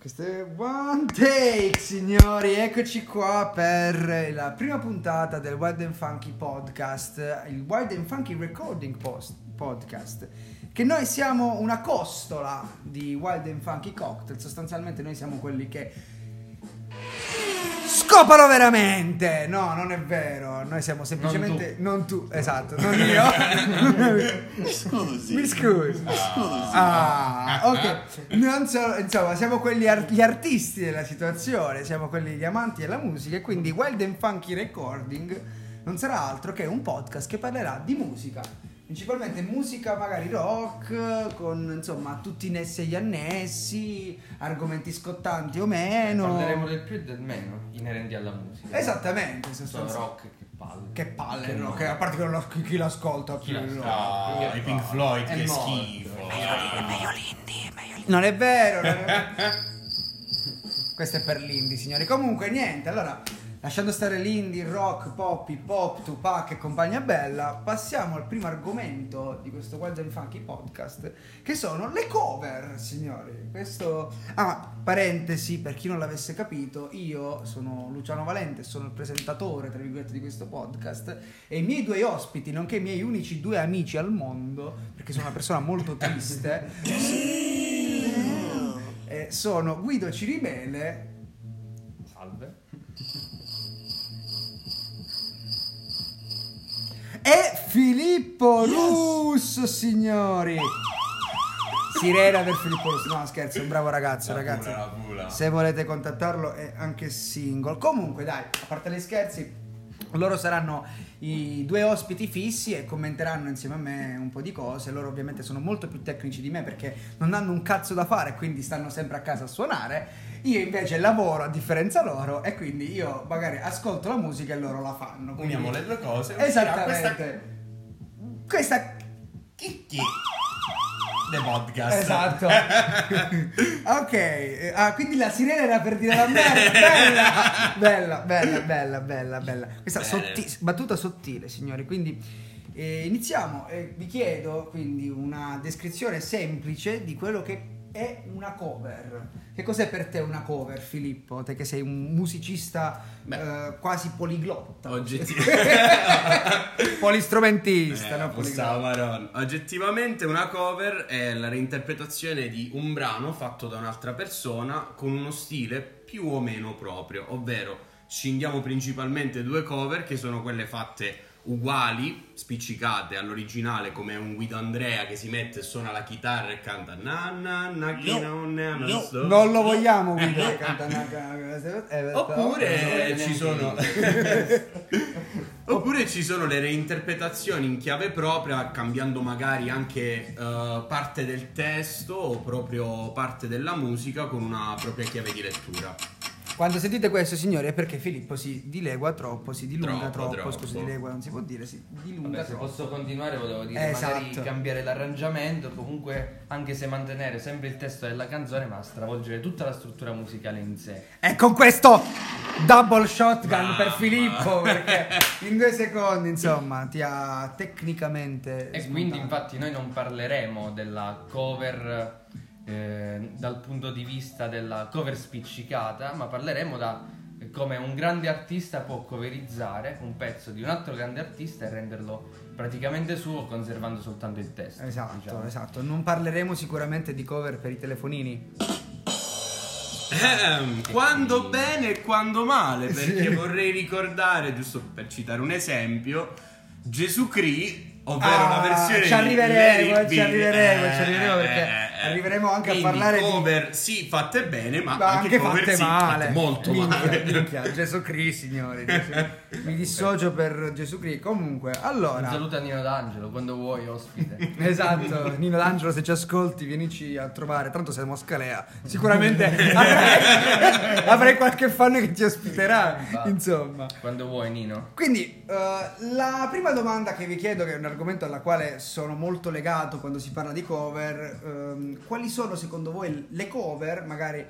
Questo è One Take, signori. Eccoci qua per la prima puntata del Wild and Funky Podcast, il Wild and Funky Recording Post Podcast. Che noi siamo una costola di Wild and Funky Cocktail. Sostanzialmente, noi siamo quelli che scopano veramente. No, non è vero. Noi siamo semplicemente. Non tu, esatto, non io. Scusi. Mi scusi. Scusi. Ah, ok. Non so- insomma, siamo quelli ar- gli artisti della situazione, siamo quelli gli amanti della musica e quindi Wild and Funky Recording non sarà altro che un podcast che parlerà di musica. Principalmente musica magari rock, con insomma tutti i nessi e gli annessi, argomenti scottanti o meno. Parleremo del più e del meno inerenti alla musica. Esattamente, Sono sostanzialmente. rock che palle. Che palle, Che. Che a parte che non lo- chi, chi l'ascolta Chi più, l'ascolta? no. Ah, i Pink Floyd, È che morto. schifo. Non è vero, non è vero. Questo è per l'indie, signori. Comunque, niente, allora, lasciando stare l'indie, il rock, pop, hip hop, Tupac e compagnia bella, passiamo al primo argomento di questo Wild and Funky podcast, che sono le cover, signori. Questo... Ah, parentesi, per chi non l'avesse capito, io sono Luciano Valente, sono il presentatore, tra virgolette, di questo podcast, e i miei due ospiti, nonché i miei unici due amici al mondo, perché sono una persona molto triste, eh, sono Guido Cirimele Salve. Filippo Russo, signori. Sirena per Filippo Russo. No, scherzo, un bravo ragazzo, La ragazzi. pula, la pula. Se volete contattarlo è anche single. Comunque, dai, a parte gli scherzi, loro saranno i due ospiti fissi e commenteranno insieme a me un po' di cose. Loro ovviamente sono molto più tecnici di me perché non hanno un cazzo da fare, quindi stanno sempre a casa a suonare. Io invece lavoro a differenza loro e quindi io magari ascolto la musica e loro la fanno. quindi- Uniamo le due cose. uscirà Questa... Questa Chicchi. The podcast. Esatto. ok, eh, ah, quindi la sirena era per dire la merda. Bella, bella, bella, bella, bella, bella. Questa sotti- battuta sottile, signori. Quindi eh, iniziamo. Eh, vi chiedo quindi una descrizione semplice di quello che è una cover. Che cos'è per te una cover, Filippo? Te che sei un musicista eh, quasi poliglotta. Oggetti- Polistrumentista, Eh, no? Marone. Oggettivamente una cover è la reinterpretazione di un brano fatto da un'altra persona con uno stile più o meno proprio, ovvero scindiamo principalmente due cover che sono quelle fatte uguali, spiccicate all'originale come un Guido Andrea che si mette e suona la chitarra e canta na na na chi Io- non ne ha io- messo". Non lo vogliamo Guido che canta una- eh, Oppure no, ci sono Oppure ci sono le reinterpretazioni in chiave propria, cambiando magari anche eh, parte del testo o proprio parte della musica con una propria chiave di lettura. Quando sentite questo, signori, è perché Filippo si dilegua troppo, si dilunga Troppo, troppo. troppo. Scusi, dilegua non si può dire, si dilunga Vabbè, se troppo. posso continuare volevo dire Esatto. magari cambiare l'arrangiamento, comunque anche se mantenere sempre il testo della canzone ma stravolgere tutta la struttura musicale in sé. E con questo double shotgun Mamma. per Filippo, perché in due secondi, insomma, ti ha tecnicamente. E smontato. quindi infatti noi non parleremo della cover eh, dal punto di vista della cover spiccicata, ma parleremo da come un grande artista può coverizzare un pezzo di un altro grande artista e renderlo praticamente suo conservando soltanto il testo. Esatto, diciamo. esatto. Non parleremo sicuramente di cover per i telefonini. Ehm, quando quindi- bene e quando male, perché Sì. vorrei ricordare, giusto per citare un esempio, Gesù Cristo, ovvero Ah, una versione ci di arriveremo, Let It ci Be. arriveremo, Eh, ci arriveremo perché eh, eh. Arriveremo anche a parlare di- cover sì fatte bene, ma, Ma anche, anche cover fatte sì, male. fatte molto minchia, male. minchia, Gesù Cristo, signori. Gesù- Mi dissocio per Gesù Cristo. Comunque, Un allora. saluto a Nino D'Angelo quando vuoi ospite. Esatto, Nino D'Angelo, se ci ascolti, vienici a trovare. Tanto siamo a Scalea. Sicuramente avrai, avrai qualche fan che ti ospiterà. Infatti. Insomma. quando vuoi Nino. Quindi, eh, la prima domanda che vi chiedo, che è un argomento alla quale sono molto legato quando si parla di cover, quali sono secondo voi le cover, magari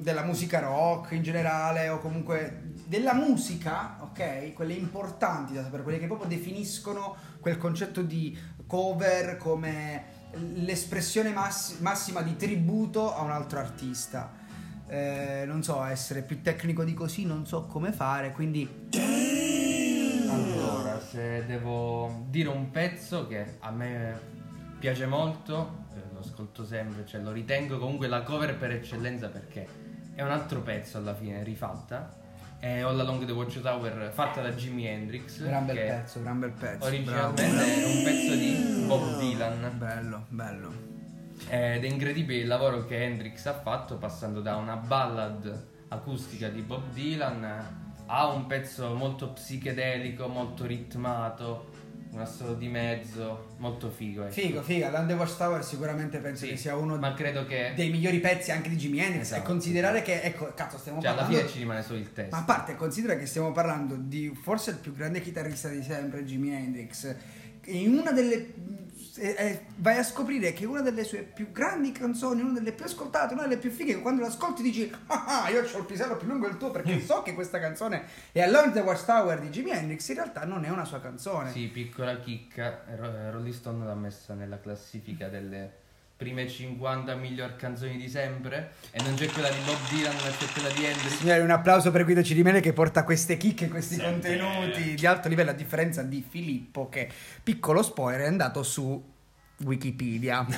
della musica rock in generale, o comunque della musica, ok? Quelle importanti da sapere, quelle che proprio definiscono quel concetto di cover come l'espressione massi- massima di tributo a un altro artista. eh, non so, essere più tecnico di così, non so come fare, quindi Allora, se devo dire un pezzo che a me piace molto, eh, lo ascolto sempre, cioè lo ritengo comunque la cover per eccellenza perché è un altro pezzo alla fine rifatta. È All Along the Watchtower fatta da Jimi Hendrix. gran bel pezzo, gran bel pezzo. Originalmente bravo. è un pezzo di Bob Dylan. Bello, bello. Ed è incredibile il lavoro che Hendrix ha fatto passando da una ballad acustica di Bob Dylan a un pezzo molto psichedelico, molto ritmato, un assolo di mezzo, molto figo. ecco. Figo, figo, Land Watchtower sicuramente penso Sì, che sia uno ma credo che dei migliori pezzi anche di Jimi Hendrix Esatto, e considerare che, ecco, cazzo, stiamo cioè, alla parlando... fine ci rimane solo il testo. Ma a parte, considera che stiamo parlando di forse il più grande chitarrista di sempre, Jimi Hendrix. In una delle. Eh, vai a scoprire che una delle sue più grandi canzoni, una delle più ascoltate, una delle più fighe, quando l'ascolti dici ah, ah io ho il pisello più lungo del tuo perché so che questa canzone è Alone the Watchtower di Jimi Hendrix, in realtà non è una sua canzone. Sì, piccola chicca, Ro- Rolling Stone l'ha messa nella classifica delle prime 50 miglior canzoni di sempre e non c'è quella di Bob Dylan, ma c'è quella di Hendrix. Signori, un applauso per Guido Cirimele che porta queste chicche, questi Sempre. contenuti di alto livello, a differenza di Filippo che, piccolo spoiler, è andato su Wikipedia.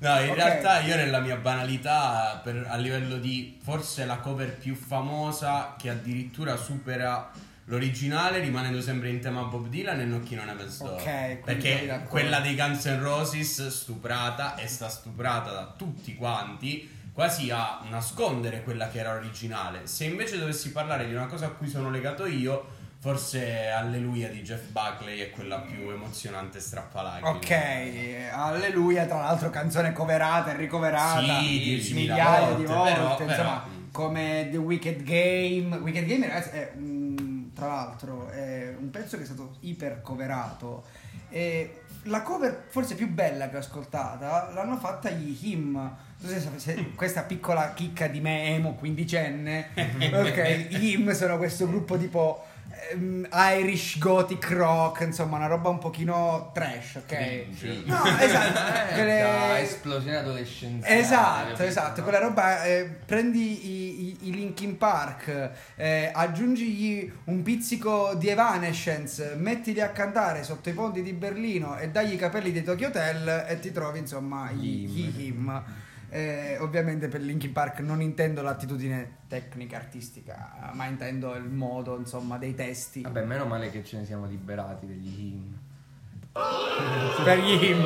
No, in Ok. realtà io nella mia banalità, per- a livello di forse la cover più famosa che addirittura supera l'originale, rimanendo sempre in tema Bob Dylan e Nocchino Never Store. Ok, Perché quella dei Guns N' Roses stuprata e sta stuprata da tutti quanti, quasi a nascondere quella che era originale. Se invece dovessi parlare di una cosa a cui sono legato io, forse Alleluia di Jeff Buckley è quella più emozionante e strappalacrime. Ok, alleluia, tra l'altro canzone coverata e ricoverata Sì, 10.000 migliaia di volte, volte, però- insomma, però- come The Wicked Game. Wicked Game ragazzi è mm, tra l'altro è un pezzo che è stato iper coverato e la cover forse più bella che ho ascoltata l'hanno fatta gli Him. Se, se- questa piccola chicca di me emo quindicenne. ok, gli Him sono questo gruppo tipo ehm, Irish gothic rock, insomma, una roba un pochino trash, ok? Cringe. No, esatto. Quelle- da esplosione adolescenziale. Esatto, esatto, quella roba, eh, prendi i, i, i Linkin Park, eh, aggiungigli un pizzico di Evanescence, mettili a cantare sotto i ponti di Berlino e dagli i capelli dei Tokyo Hotel e ti trovi insomma gli, Gli gli him. Eh, ovviamente per Linkin Park non intendo l'attitudine tecnica artistica, ma intendo il modo insomma dei testi. Vabbè, meno male che ce ne siamo liberati degli him. per gli him.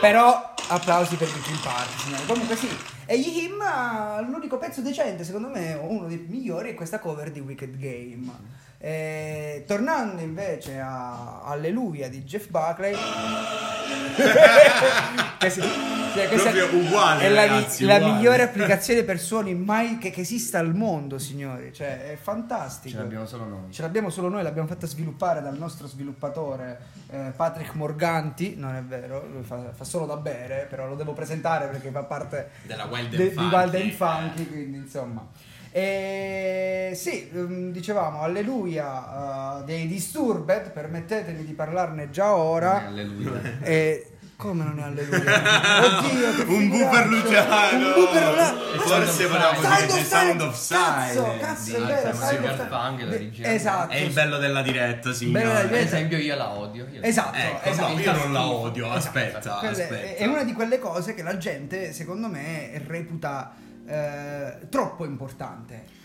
Però applausi per Linkin Park, signori. Comunque sì. E gli him, eh, l'unico pezzo decente, secondo me, uno dei migliori, è questa cover di Wicked Game. Eh, tornando invece a Alleluia di Jeff Buckley. che si- cioè, Proprio uguale, È la, ragazzi, la uguale. migliore applicazione per suoni mai che, che esista al mondo, signori. Cioè, è fantastico. Ce l'abbiamo solo noi. Ce l'abbiamo solo noi, l'abbiamo fatta sviluppare dal nostro sviluppatore eh, Patrick Morganti, non è vero, lui fa, fa solo da bere, però lo devo presentare perché fa parte Della Wild and de- di Funky. Wild and Funky, quindi insomma. E sì, ehm, dicevamo alleluia eh, dei Disturbed, permettetemi di parlarne già ora. Alleluia. E come non è alleluia? Oddio, Un figuraccia. Booper Luciano. Un Booper Luciano. Forse volevamo Sound dire Sound Silence. of Cazzo, Silence. cazzo, Sì, è vero, l'originale. Esatto. È il bello della diretta, signore. della Per esempio io la odio. io Esatto, Ecco, esatto. no, io non la odio, aspetta, Quelle- aspetta. È una di quelle cose che la gente, secondo me, reputa eh, troppo importante.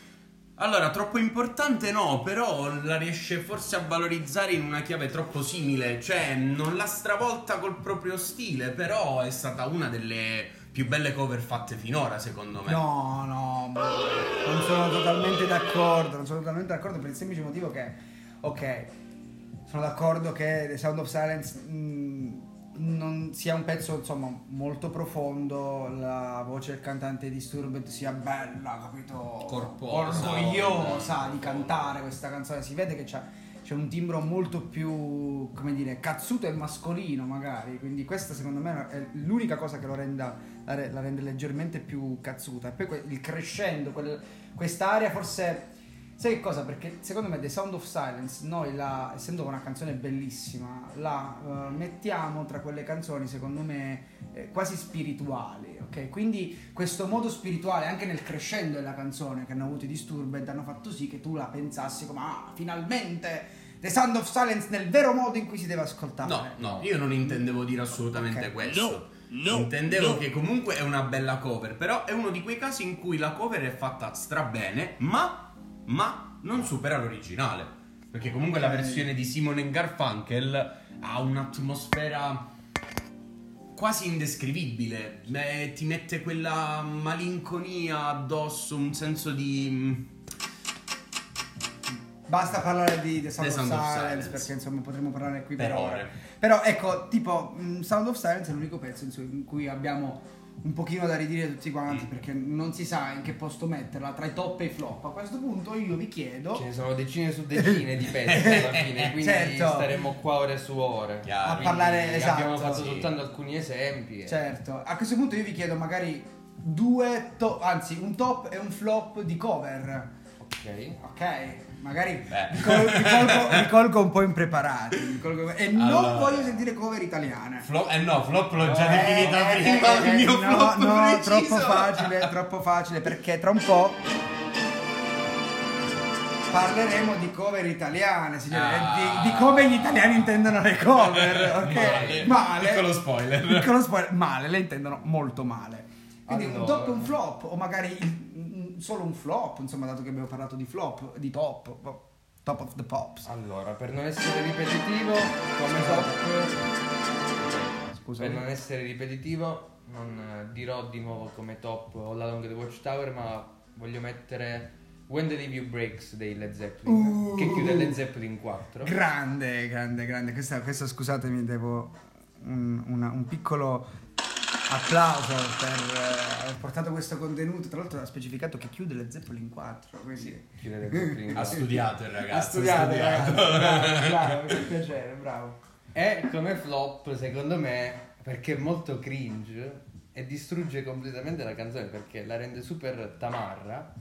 Allora, troppo importante no, però la riesce forse a valorizzare in una chiave troppo simile, cioè non l'ha stravolta col proprio stile, però è stata una delle più belle cover fatte finora, secondo me. No, no, non sono totalmente d'accordo. Non sono totalmente d'accordo per il semplice motivo che, ok, sono d'accordo che The Sound of Silence mh, non sia un pezzo insomma molto profondo, la voce del cantante Disturbed sia bella, capito? Corposa. orgogliosa di cantare questa canzone. Si vede che c'ha, c'è un timbro molto più, come dire, cazzuto e mascolino magari. Quindi questa secondo me è l'unica cosa che lo renda, la, re- la rende leggermente più cazzuta. E poi il crescendo, quel- quest'area forse... Sai che cosa? Perché secondo me The Sound of Silence, noi la, essendo una canzone bellissima, la eh, mettiamo tra quelle canzoni, secondo me, eh, quasi spirituali, ok. Quindi questo modo spirituale, anche nel crescendo della canzone che hanno avuto i Disturbed, hanno fatto sì che tu la pensassi come ah, finalmente The Sound of Silence nel vero modo in cui si deve ascoltare. No, no, io non intendevo dire assolutamente Ok. questo. No, no, intendevo no. che comunque è una bella cover, però è uno di quei casi in cui la cover è fatta strabene, ma, ma non supera l'originale. Perché comunque la versione di Simon Garfunkel ha un'atmosfera quasi indescrivibile. Beh, ti mette quella malinconia addosso, un senso di... Basta parlare di The Sound, The of, Sound of Silence, Silence. perché insomma potremmo parlare qui per, Per ore. ore. Però ecco, tipo mh, Sound of Silence è l'unico pezzo in cui abbiamo un pochino da ridire tutti quanti Mm. perché non si sa in che posto metterla tra i top e i flop. A questo punto io vi chiedo Ce ne sono decine su decine di pezzi alla fine, quindi Certo. staremmo qua ore su ore. Chiaro. a Quindi parlare esatto. Abbiamo fatto sì. soltanto alcuni esempi. e- Certo, a questo punto io vi chiedo magari due to- anzi un top e un flop di cover. Ok. Ok, magari col- vi colgo, un po' impreparati. colgo- e non Allora. voglio sentire cover italiane. Flop, eh no, flop l'ho già Eh, definita eh, prima. eh, il mio no, flop no, preciso. troppo facile, troppo facile perché tra un po' parleremo di cover italiane, signore, Ah. di, di come gli italiani intendono le cover, ok? Male. Piccolo spoiler. Piccolo spoiler, male, le intendono molto male. Quindi un Allora. top e un flop o magari un- solo un flop, insomma, dato che abbiamo parlato di flop, di top, top of the pops. Allora, per non essere ripetitivo, come top Scusa. Per non essere ripetitivo, non dirò di nuovo come top All Along the Watchtower, ma voglio mettere When the Review Breaks dei Led Zeppelin, Uh. che chiude Led Zeppelin 4. Grande, grande, grande. Questa, questa, scusatemi, devo un, una- un piccolo applauso per eh, aver portato questo contenuto. Tra l'altro ha specificato che chiude le Zeppelin 4. Quindi chiude Led Zeppelin Ha 4. studiato il ragazzo. ha studiato, ha ragazzi. Bravo, bravo, mi fa piacere, bravo. E come flop, secondo me, perché è molto cringe e distrugge completamente la canzone perché la rende super tamarra,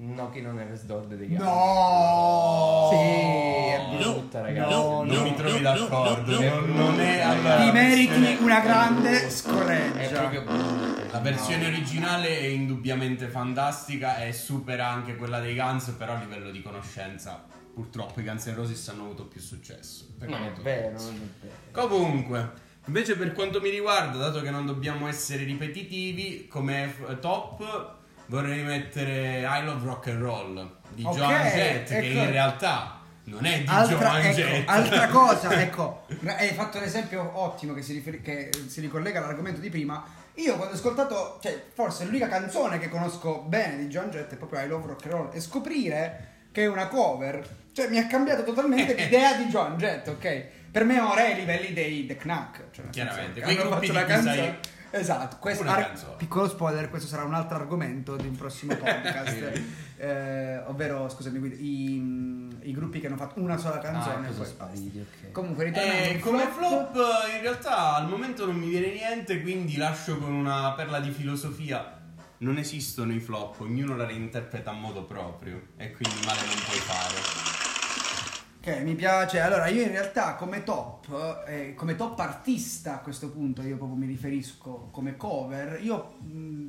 è Knocking on Heaven's Door dei Guns. No! Sì, è No, brutta, ragazzi. no, Non mi trovi d'accordo. no, non, non è allora, Ti meriti una grande È scoreggia. proprio brutta. La versione originale è indubbiamente fantastica e supera anche quella dei Guns, però a livello di conoscenza purtroppo i Guns N' Roses hanno avuto più successo. Non è vero, non è vero. Comunque, invece per quanto mi riguarda, dato che non dobbiamo essere ripetitivi, come f- top vorrei mettere I Love Rock and Roll di Ok, Joan Jett, che ecco. in realtà non è di Altra, Joan ecco, Jett. altra cosa, ecco, hai fatto un esempio ottimo che si, riferi- che si ricollega all'argomento di prima. Io quando ho ascoltato, cioè forse l'unica canzone che conosco bene di John Jett è proprio I Love Rock and Roll e scoprire che è una cover, cioè mi ha cambiato totalmente l'idea di John Jett, ok? Per me ora è ai livelli dei The Knack, cioè Chiaramente, quei gruppi di la canzone. Esatto, questo ar- canzone. piccolo spoiler, questo sarà un altro argomento di un prossimo podcast, eh, ovvero scusami, i, i gruppi che hanno fatto una sola canzone. Ah, e cosa poi spariti, basta. ok. Comunque ritornando Eh, come flop in realtà al momento non mi viene niente, quindi lascio con una perla di filosofia. Non esistono i flop, ognuno la reinterpreta a modo proprio e quindi male non puoi fare. Ok, mi piace. Allora, io in realtà come top, eh, come top artista a questo punto, io proprio mi riferisco come cover, io mh,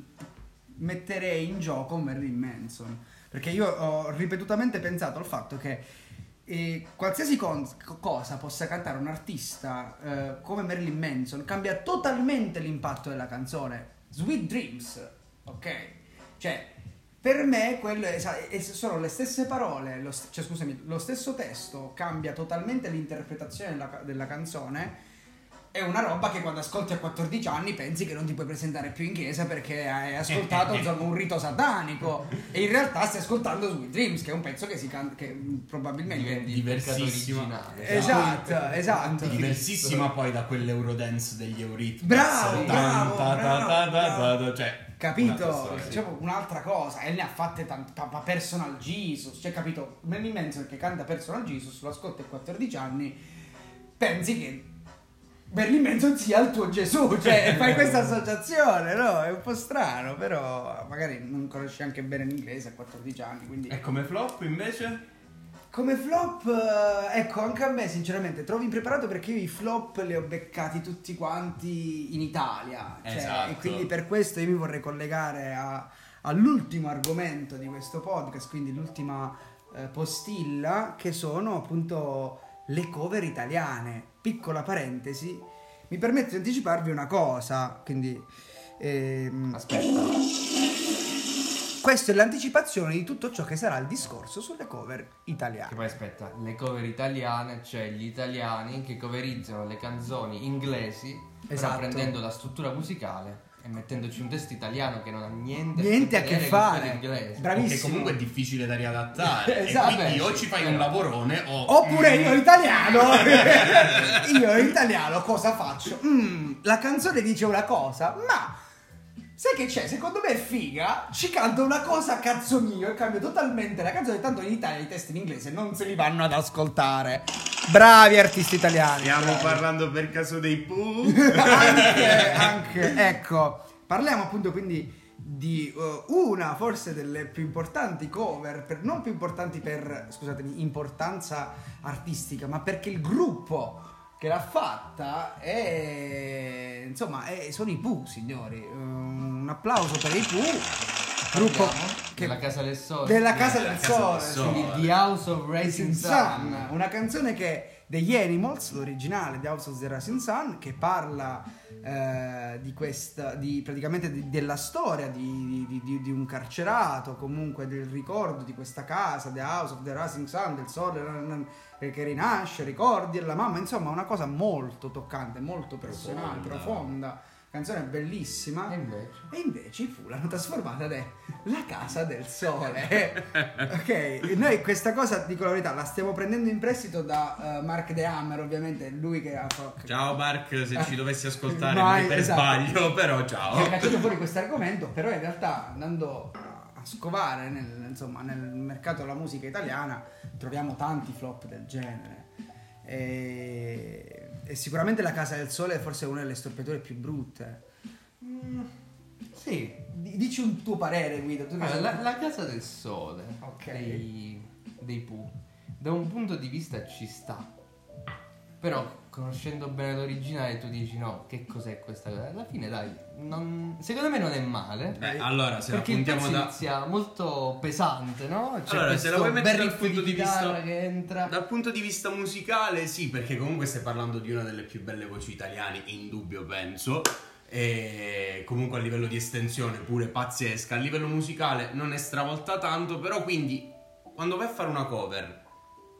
metterei in gioco Marilyn Manson. Perché io ho ripetutamente pensato al fatto che eh, qualsiasi con- cosa possa cantare un artista eh, come Marilyn Manson cambia totalmente l'impatto della canzone. Sweet Dreams, ok? Cioè, per me quello è- è- sono le stesse parole, lo, cioè, scusami, lo stesso testo cambia totalmente l'interpretazione della, della canzone. È una roba che quando ascolti a 14 anni pensi che non ti puoi presentare più in chiesa perché hai ascoltato insomma, un rito satanico e in realtà stai ascoltando Sweet Dreams che è un pezzo che si canta che probabilmente Diventi Diversissimo. originale. Esatto, esatto. Diversissima poi da quell'Eurodance degli Eurythmics. Bravo, bravo, cioè, Capito? un'altra. Diciamo un'altra cosa, e ne ha fatte tante, pa- Personal Jesus, cioè capito? Marilyn Manson che canta Personal Jesus, lo ascolti a 14 anni, pensi che Marilyn Manson sia il tuo Gesù, cioè fai questa associazione, no? È un po' strano, però magari non conosci anche bene l'inglese a 14 anni, quindi... E come flop invece? Come flop, eh, ecco, anche a me sinceramente trovo impreparato perché io i flop li ho beccati tutti quanti in Italia. Cioè, Esatto. E quindi per questo io mi vorrei collegare a- all'ultimo argomento di questo podcast, quindi l'ultima eh, postilla, che sono appunto le cover italiane. Piccola parentesi, mi permetto di anticiparvi una cosa, quindi... ehm, Aspetta. Questa è l'anticipazione di tutto ciò che sarà il discorso sulle cover Che italiane. poi aspetta, le cover italiane, cioè gli italiani che coverizzano le canzoni inglesi, Esatto. prendendo la struttura musicale e mettendoci un testo italiano che non ha niente, Niente a che con fare. quello inglese. Bravissimo. Che comunque è difficile da riadattare. Esatto. E quindi o ci fai un lavorone o. Oppure io italiano, io italiano cosa faccio? Mm, la canzone dice una cosa, ma sai che c'è? Secondo me è figa, ci canto una cosa a cazzo mio e cambio totalmente la canzone, tanto in Italia i testi in inglese non se li vanno ad ascoltare. Bravi artisti italiani. Stiamo bravi. parlando per caso dei Pooh? anche, anche, ecco, parliamo appunto quindi di eh, una forse delle più importanti cover, per- non più importanti per, scusatemi, importanza artistica, ma perché il gruppo che l'ha fatta è, insomma, è- sono i Pooh, signori. Un applauso per i Pooh. Gruppo che- della Casa del Sole. della Casa del Sole, Sole. Quindi The House of Racing Sun. una canzone che degli Animals, l'originale di House of the Rising Sun, che parla eh, di questa, di praticamente di- della storia di, di- un carcerato, comunque del ricordo di questa casa, The House of the Rising Sun, del sole che rinasce, ricordi della mamma, insomma una cosa molto toccante, molto personale, Profonda. profonda, canzone bellissima. E invece? E invece Fu l'hanno trasformata in La Casa del Sole. ok, noi questa cosa, dico la verità, la stiamo prendendo in prestito da eh, Mark De Hammer, ovviamente, lui che ha fatto... Ciao Mark, se ci dovessi ascoltare Mai, per esatto. sbaglio, però Che ha ciao. cacciato fuori questo argomento, però in realtà andando a scovare nel, insomma, nel mercato della musica italiana troviamo tanti flop del genere. E, e sicuramente La Casa del Sole è forse una delle storpiature più brutte. Sì. D- Dici un tuo parere, Guido. Tu Allora, la, la Casa del Sole Ok. dei, dei Pooh, da un punto di vista ci sta. Però, conoscendo bene l'originale, tu dici no, che cos'è questa cosa? Alla fine, dai, non- secondo me non è male. Eh, allora, se la puntiamo da. inizia molto pesante, no? C'è Allora, se la vuoi mettere dal punto di chitarra vista che entra. Dal punto di vista musicale, sì, perché comunque stai parlando di una delle più belle voci italiane, in dubbio penso. E comunque a livello di estensione pure pazzesca. A livello musicale non è stravolta tanto, però quindi quando vai a fare una cover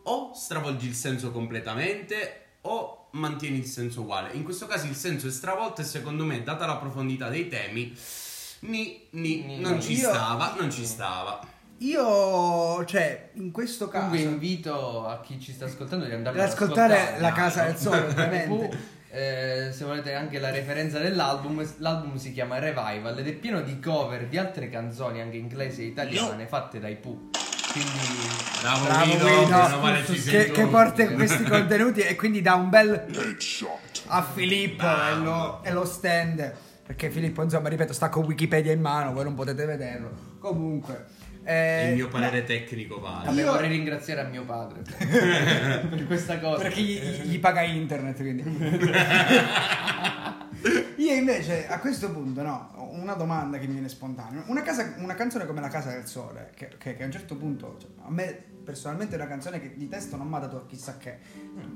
o stravolgi il senso completamente o mantieni il senso uguale. In questo caso il senso è stravolto e secondo me, data la profondità dei temi, ni, ni, Ni, non no. ci Io- stava, non ci stava. Io, cioè, in questo caso... Comunque invito a chi ci sta ascoltando di andare Ad ascoltare La. Casa del Sole, ovviamente. eh, se volete anche la referenza dell'album, l'album si chiama Revival ed è pieno di cover di altre canzoni anche inglesi e italiane fatte dai Pooh. Quindi Bravo, Bravo Guido, Guido, che, che porta questi contenuti e quindi dà un bel a Filippo e lo, e lo stand perché Filippo insomma ripeto sta con Wikipedia in mano voi non potete vederlo. Comunque eh, Il mio parere tecnico vale. vabbè, Io- vorrei ringraziare a mio padre per questa cosa. perché gli, gli paga internet quindi. Io invece a questo punto no una domanda che mi viene spontanea. Una, casa- una canzone come La Casa del Sole che, che- che a un certo punto cioè, a me personalmente è una canzone che di testo non mi ha dato chissà che.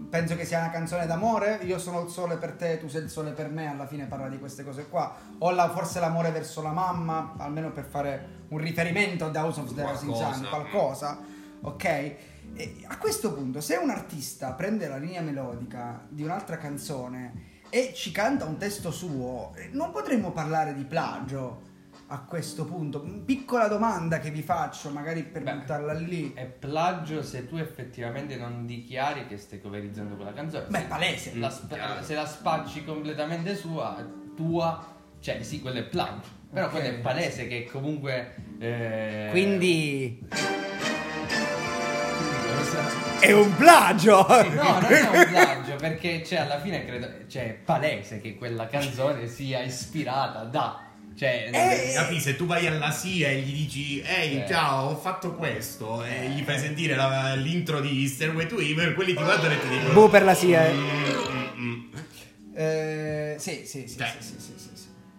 Penso che sia una canzone d'amore? Io sono il sole per te tu sei il sole per me alla fine parla di queste cose qua. O la- forse l'amore verso la mamma almeno per fare un riferimento ad House of the Rising Sun Qualcosa. ok e a questo punto se un artista prende la linea melodica di un'altra canzone e ci canta un testo suo eh, non potremmo parlare di plagio a questo punto piccola domanda che vi faccio magari per Beh, buttarla lì È plagio se tu effettivamente non dichiari che stai coverizzando quella canzone. Beh, Se palese. la sp- se la spacci completamente sua, tua, cioè sì, quello è plagio. Però Ok. quello è palese che comunque. eh, quindi è un plagio No, non è un plagio perché cioè, alla fine credo, cioè, è palese che quella canzone sia ispirata da Cioè, Eh, Capi, se tu vai alla SIA e gli dici Ehi Eh. ciao ho fatto questo e gli fai sentire la- l'intro di Stairway to Heaven quelli ti guardano e ti dicono Boh per la SIA. eh. "Mm, mm, mm". Eh, sì, sì, sì, Cioè. sì, sì, sì, sì, sì.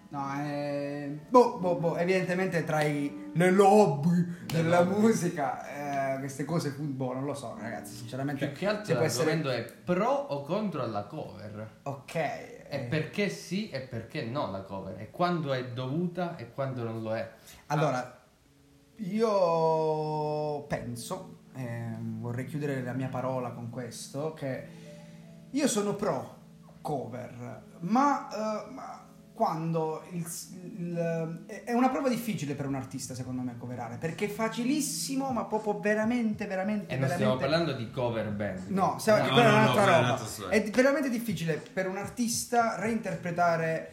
No, eh, boh, boh, boh, evidentemente tra i, le lobby della lobby. musica, eh, queste cose, boh, non lo so, ragazzi, sinceramente. più che altro può essere... è pro o contro alla cover. Ok. E eh, perché sì e perché no la cover. E quando è dovuta e quando non lo è. Allora, io penso, eh, vorrei chiudere la mia parola con questo, che io sono pro cover, ma, eh, ma quando il- il- è una prova difficile per un artista secondo me coverare, perché è facilissimo, ma proprio veramente, veramente, E non veramente... stiamo parlando di cover band. No, stiamo- No, no, è no, un'altra è roba. È veramente difficile per un artista reinterpretare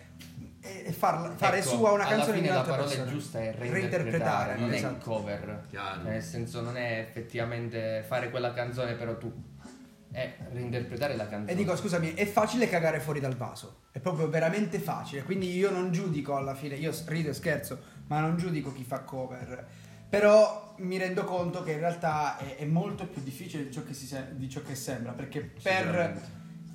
e farla- fare Ecco, sua una alla canzone fine di la un'altra parola persona. giusta è reinterpretare, non esatto. è cover. Chiaro. Nel senso non è effettivamente fare quella canzone però tu. È reinterpretare la canzone. E dico, scusami, è facile cagare fuori dal vaso. È proprio veramente facile. Quindi io non giudico alla fine, io rido e scherzo, ma non giudico chi fa cover. Però mi rendo conto che in realtà è, è molto più difficile di ciò che, si se- di ciò che sembra. Perché per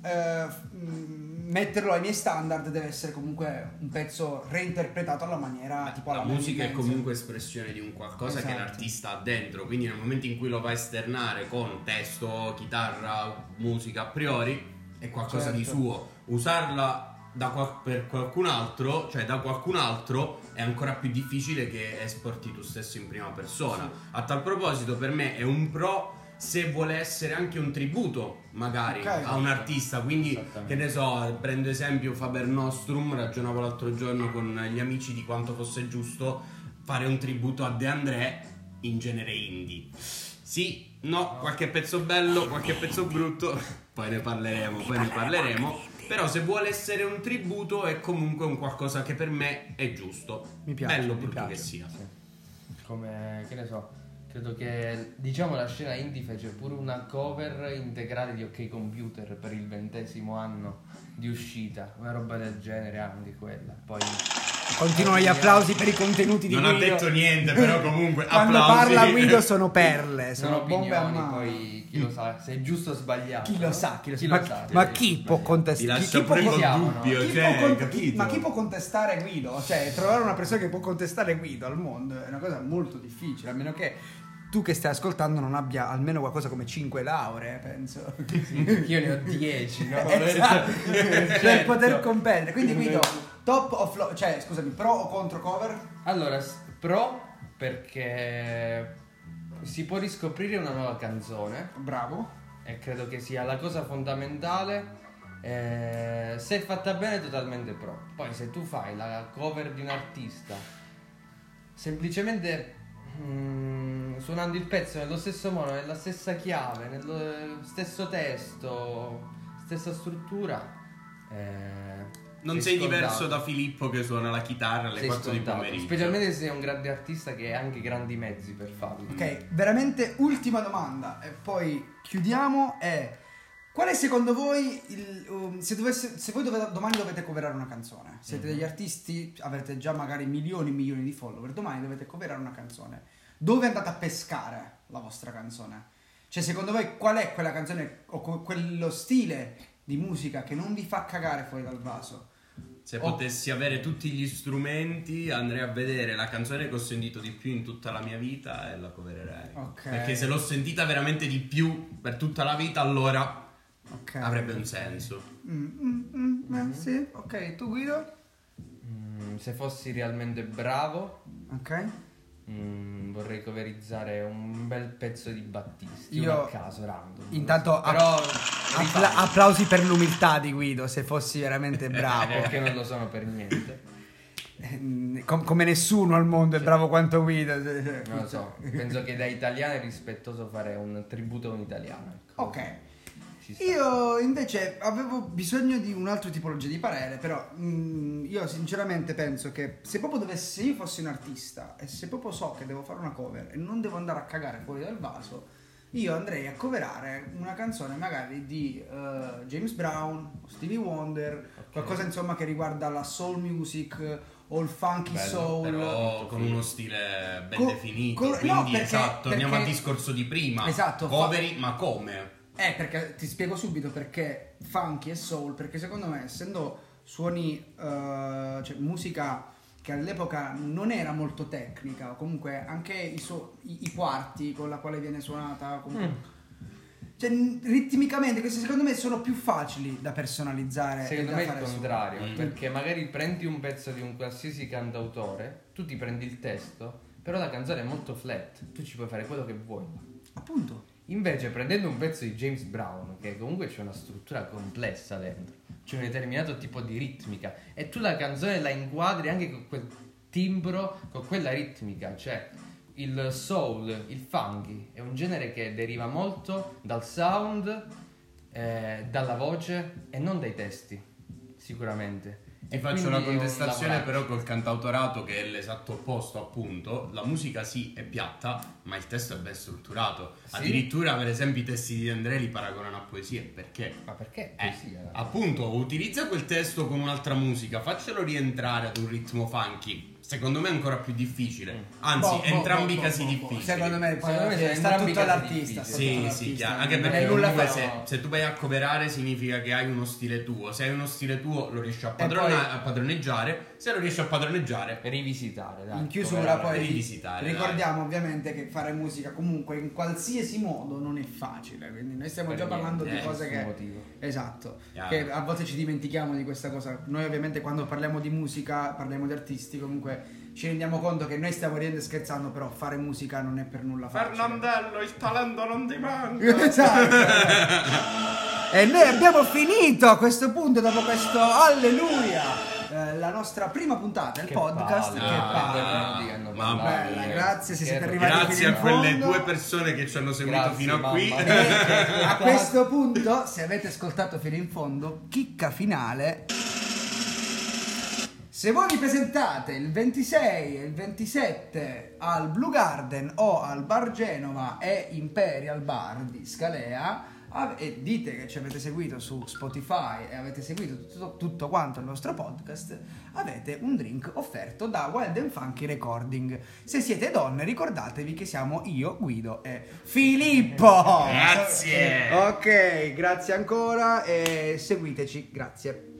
eh, mh, metterlo ai miei standard deve essere comunque un pezzo reinterpretato alla maniera tipo alla la musica è comunque espressione di un qualcosa che Esatto. l'artista ha dentro, quindi nel momento in cui lo va a esternare con testo, chitarra, musica a priori, è qualcosa di Certo. suo. Usarla da per qualcun altro, cioè da qualcun altro, è ancora più difficile che esporti tu stesso in prima persona. A tal proposito, per me è un pro se vuole essere anche un tributo, magari, Ok. a un artista. Quindi, che ne so, prendo esempio Faber Nostrum, ragionavo l'altro giorno con gli amici di quanto fosse giusto fare un tributo a De André in genere indie. Sì, no, qualche pezzo bello, qualche pezzo brutto, poi ne parleremo, poi ne parleremo. Però se vuole essere un tributo è comunque un qualcosa che per me è giusto. Mi piace, Bello brutto piace. che sia. Come, che ne so, credo che diciamo la scena indie fece pure una cover integrale di OK Computer per il ventesimo anno di uscita, una roba del genere anche quella. Poi Continuano gli applausi per i contenuti di Non ha Guido. detto niente, però comunque Quando applausi. parla Guido sono perle, sono, sono bombe a opinioni, mano. poi chi lo sa, se è giusto o sbagliato. Chi lo sa, chi lo sa. Ma, sa, ma chi può contestare? Chi, può, dubbio, chi cioè, può con- capito? chi- ma chi può contestare Guido? Cioè, trovare una persona che può contestare Guido al mondo è una cosa molto difficile, a meno che tu che stai ascoltando non abbia almeno qualcosa come 5 lauree, penso. Io ne ho 10, no? Esatto, per poter competere. Quindi Guido, top of lo- cioè, scusami, pro o contro cover? Allora, pro perché si può riscoprire una nuova canzone Bravo. e credo che sia la cosa fondamentale. eh, se è fatta bene, totalmente pro. Poi, se tu fai la cover di un artista semplicemente mm, suonando il pezzo nello stesso modo, nella stessa chiave, nello stesso testo, stessa struttura, eh, Non sei sei diverso da Filippo che suona la chitarra alle Sei 4 di scontato. pomeriggio. Specialmente se sei un grande artista che ha anche grandi mezzi per farlo. Ok, veramente ultima domanda e poi chiudiamo è qual è secondo voi il, um, se, dovesse- se voi dove- domani dovete coverare una canzone, siete Mhm. degli artisti, avrete già magari milioni e milioni di follower, domani dovete coverare una canzone, dove andate a pescare la vostra canzone? Cioè secondo voi qual è quella canzone o que- quello stile di musica che non vi fa cagare fuori dal vaso? Se Oh. potessi avere tutti gli strumenti, andrei a vedere la canzone che ho sentito di più in tutta la mia vita e la covererei. Ok. Perché se l'ho sentita veramente di più per tutta la vita, allora Ok. avrebbe un senso. Mm, mm, mm, eh, sì, ok, tu Guido? Mm, se fossi realmente bravo, Ok. Mm, vorrei coverizzare un bel pezzo di Battisti. Io- a caso, random. Intanto però Appla- applausi per l'umiltà di Guido, se fossi veramente bravo. perché non lo sono per niente. Eh, com- come nessuno al mondo è bravo quanto Guido. Non lo so. Penso che da italiano è rispettoso fare un tributo a un italiano. ecco. Ok. Io invece avevo bisogno di un'altra tipologia di parere, però mm, io sinceramente penso che se proprio dovessi, se io fossi un artista e se proprio so che devo fare una cover e non devo andare a cagare fuori dal vaso, io andrei a coverare una canzone magari di eh, James Brown Stevie Wonder, qualcosa insomma che riguarda la soul music o il funky Bello, soul. Però con uno stile ben Co- definito. co- no, quindi perché- esatto, torniamo al perché- discorso di prima. Esatto, fa- Poveri, ma come? Eh, perché ti spiego subito perché funky e soul, perché secondo me essendo suoni, eh, cioè musica che all'epoca non era molto tecnica, o comunque anche i, so- i- i quarti con la quale viene suonata, comunque, Mm. cioè ritmicamente questi secondo me sono più facili da personalizzare. Secondo da me è il fare su. contrario, Mm. perché magari prendi un pezzo di un qualsiasi cantautore, tu ti prendi il testo, però la canzone è molto flat, tu ci puoi fare quello che vuoi. Appunto. Invece prendendo un pezzo di James Brown, che comunque c'è una struttura complessa dentro, c'è un determinato tipo di ritmica, e tu la canzone la inquadri anche con quel timbro, con quella ritmica, cioè il soul, il funky, è un genere che deriva molto dal sound, eh, dalla voce e non dai testi, sicuramente. Ti E faccio quindi una contestazione però col cantautorato che è l'esatto opposto appunto. La musica sì è piatta, ma il testo è ben strutturato. Sì. Addirittura per esempio i testi di Andrea li paragonano a poesie. Perché? Ma perché Eh, poesia? appunto, utilizza quel testo con un'altra musica, faccelo rientrare ad un ritmo funky. Secondo me è ancora più difficile. Anzi, Boh, boh, entrambi i boh, casi boh, boh. difficili. Secondo me, poi Secondo me sta entrambi tutto casi all'artista. difficili. sta tutto Sì, sì, chiaro. Anche perché comunque se, se tu vai a coverare significa che hai uno stile tuo. Se hai uno stile tuo lo riesci a, poi- padrona- a padroneggiare. Se lo riesci a padroneggiare, Rivisitare, dai. In chiusura poi rivisitare, ricordiamo ovviamente che fare musica comunque in qualsiasi modo non è facile, quindi noi stiamo Per già niente, parlando di cose che motivo. esatto, Chiaro. che a volte ci dimentichiamo di questa cosa. Noi ovviamente quando parliamo di musica, parliamo di artisti, comunque ci rendiamo conto che noi stiamo ridendo e scherzando, però fare musica non è per nulla facile. Fernandello, il talento non ti manca. Esatto. e noi abbiamo finito a questo punto dopo questo alleluia eh, la nostra prima puntata, il Che podcast palle, che Ah, palle. hanno mamma mia. eh. Grazie, se siete arrivati Grazie a quelle fondo. due persone che ci hanno seguito Grazie, fino a mamma qui. E a questo punto, se avete ascoltato fino in fondo, chicca finale. Se voi vi presentate il 26 e il 27 al Blue Garden o al Bar Genova e Imperial Bar di Scalea e dite che ci avete seguito su Spotify e avete seguito tutto, tutto quanto il nostro podcast, avete un drink offerto da Wild and Funky Recording. Se siete donne, ricordatevi che siamo io, Guido e Filippo. Grazie. Ok, grazie ancora e seguiteci, grazie.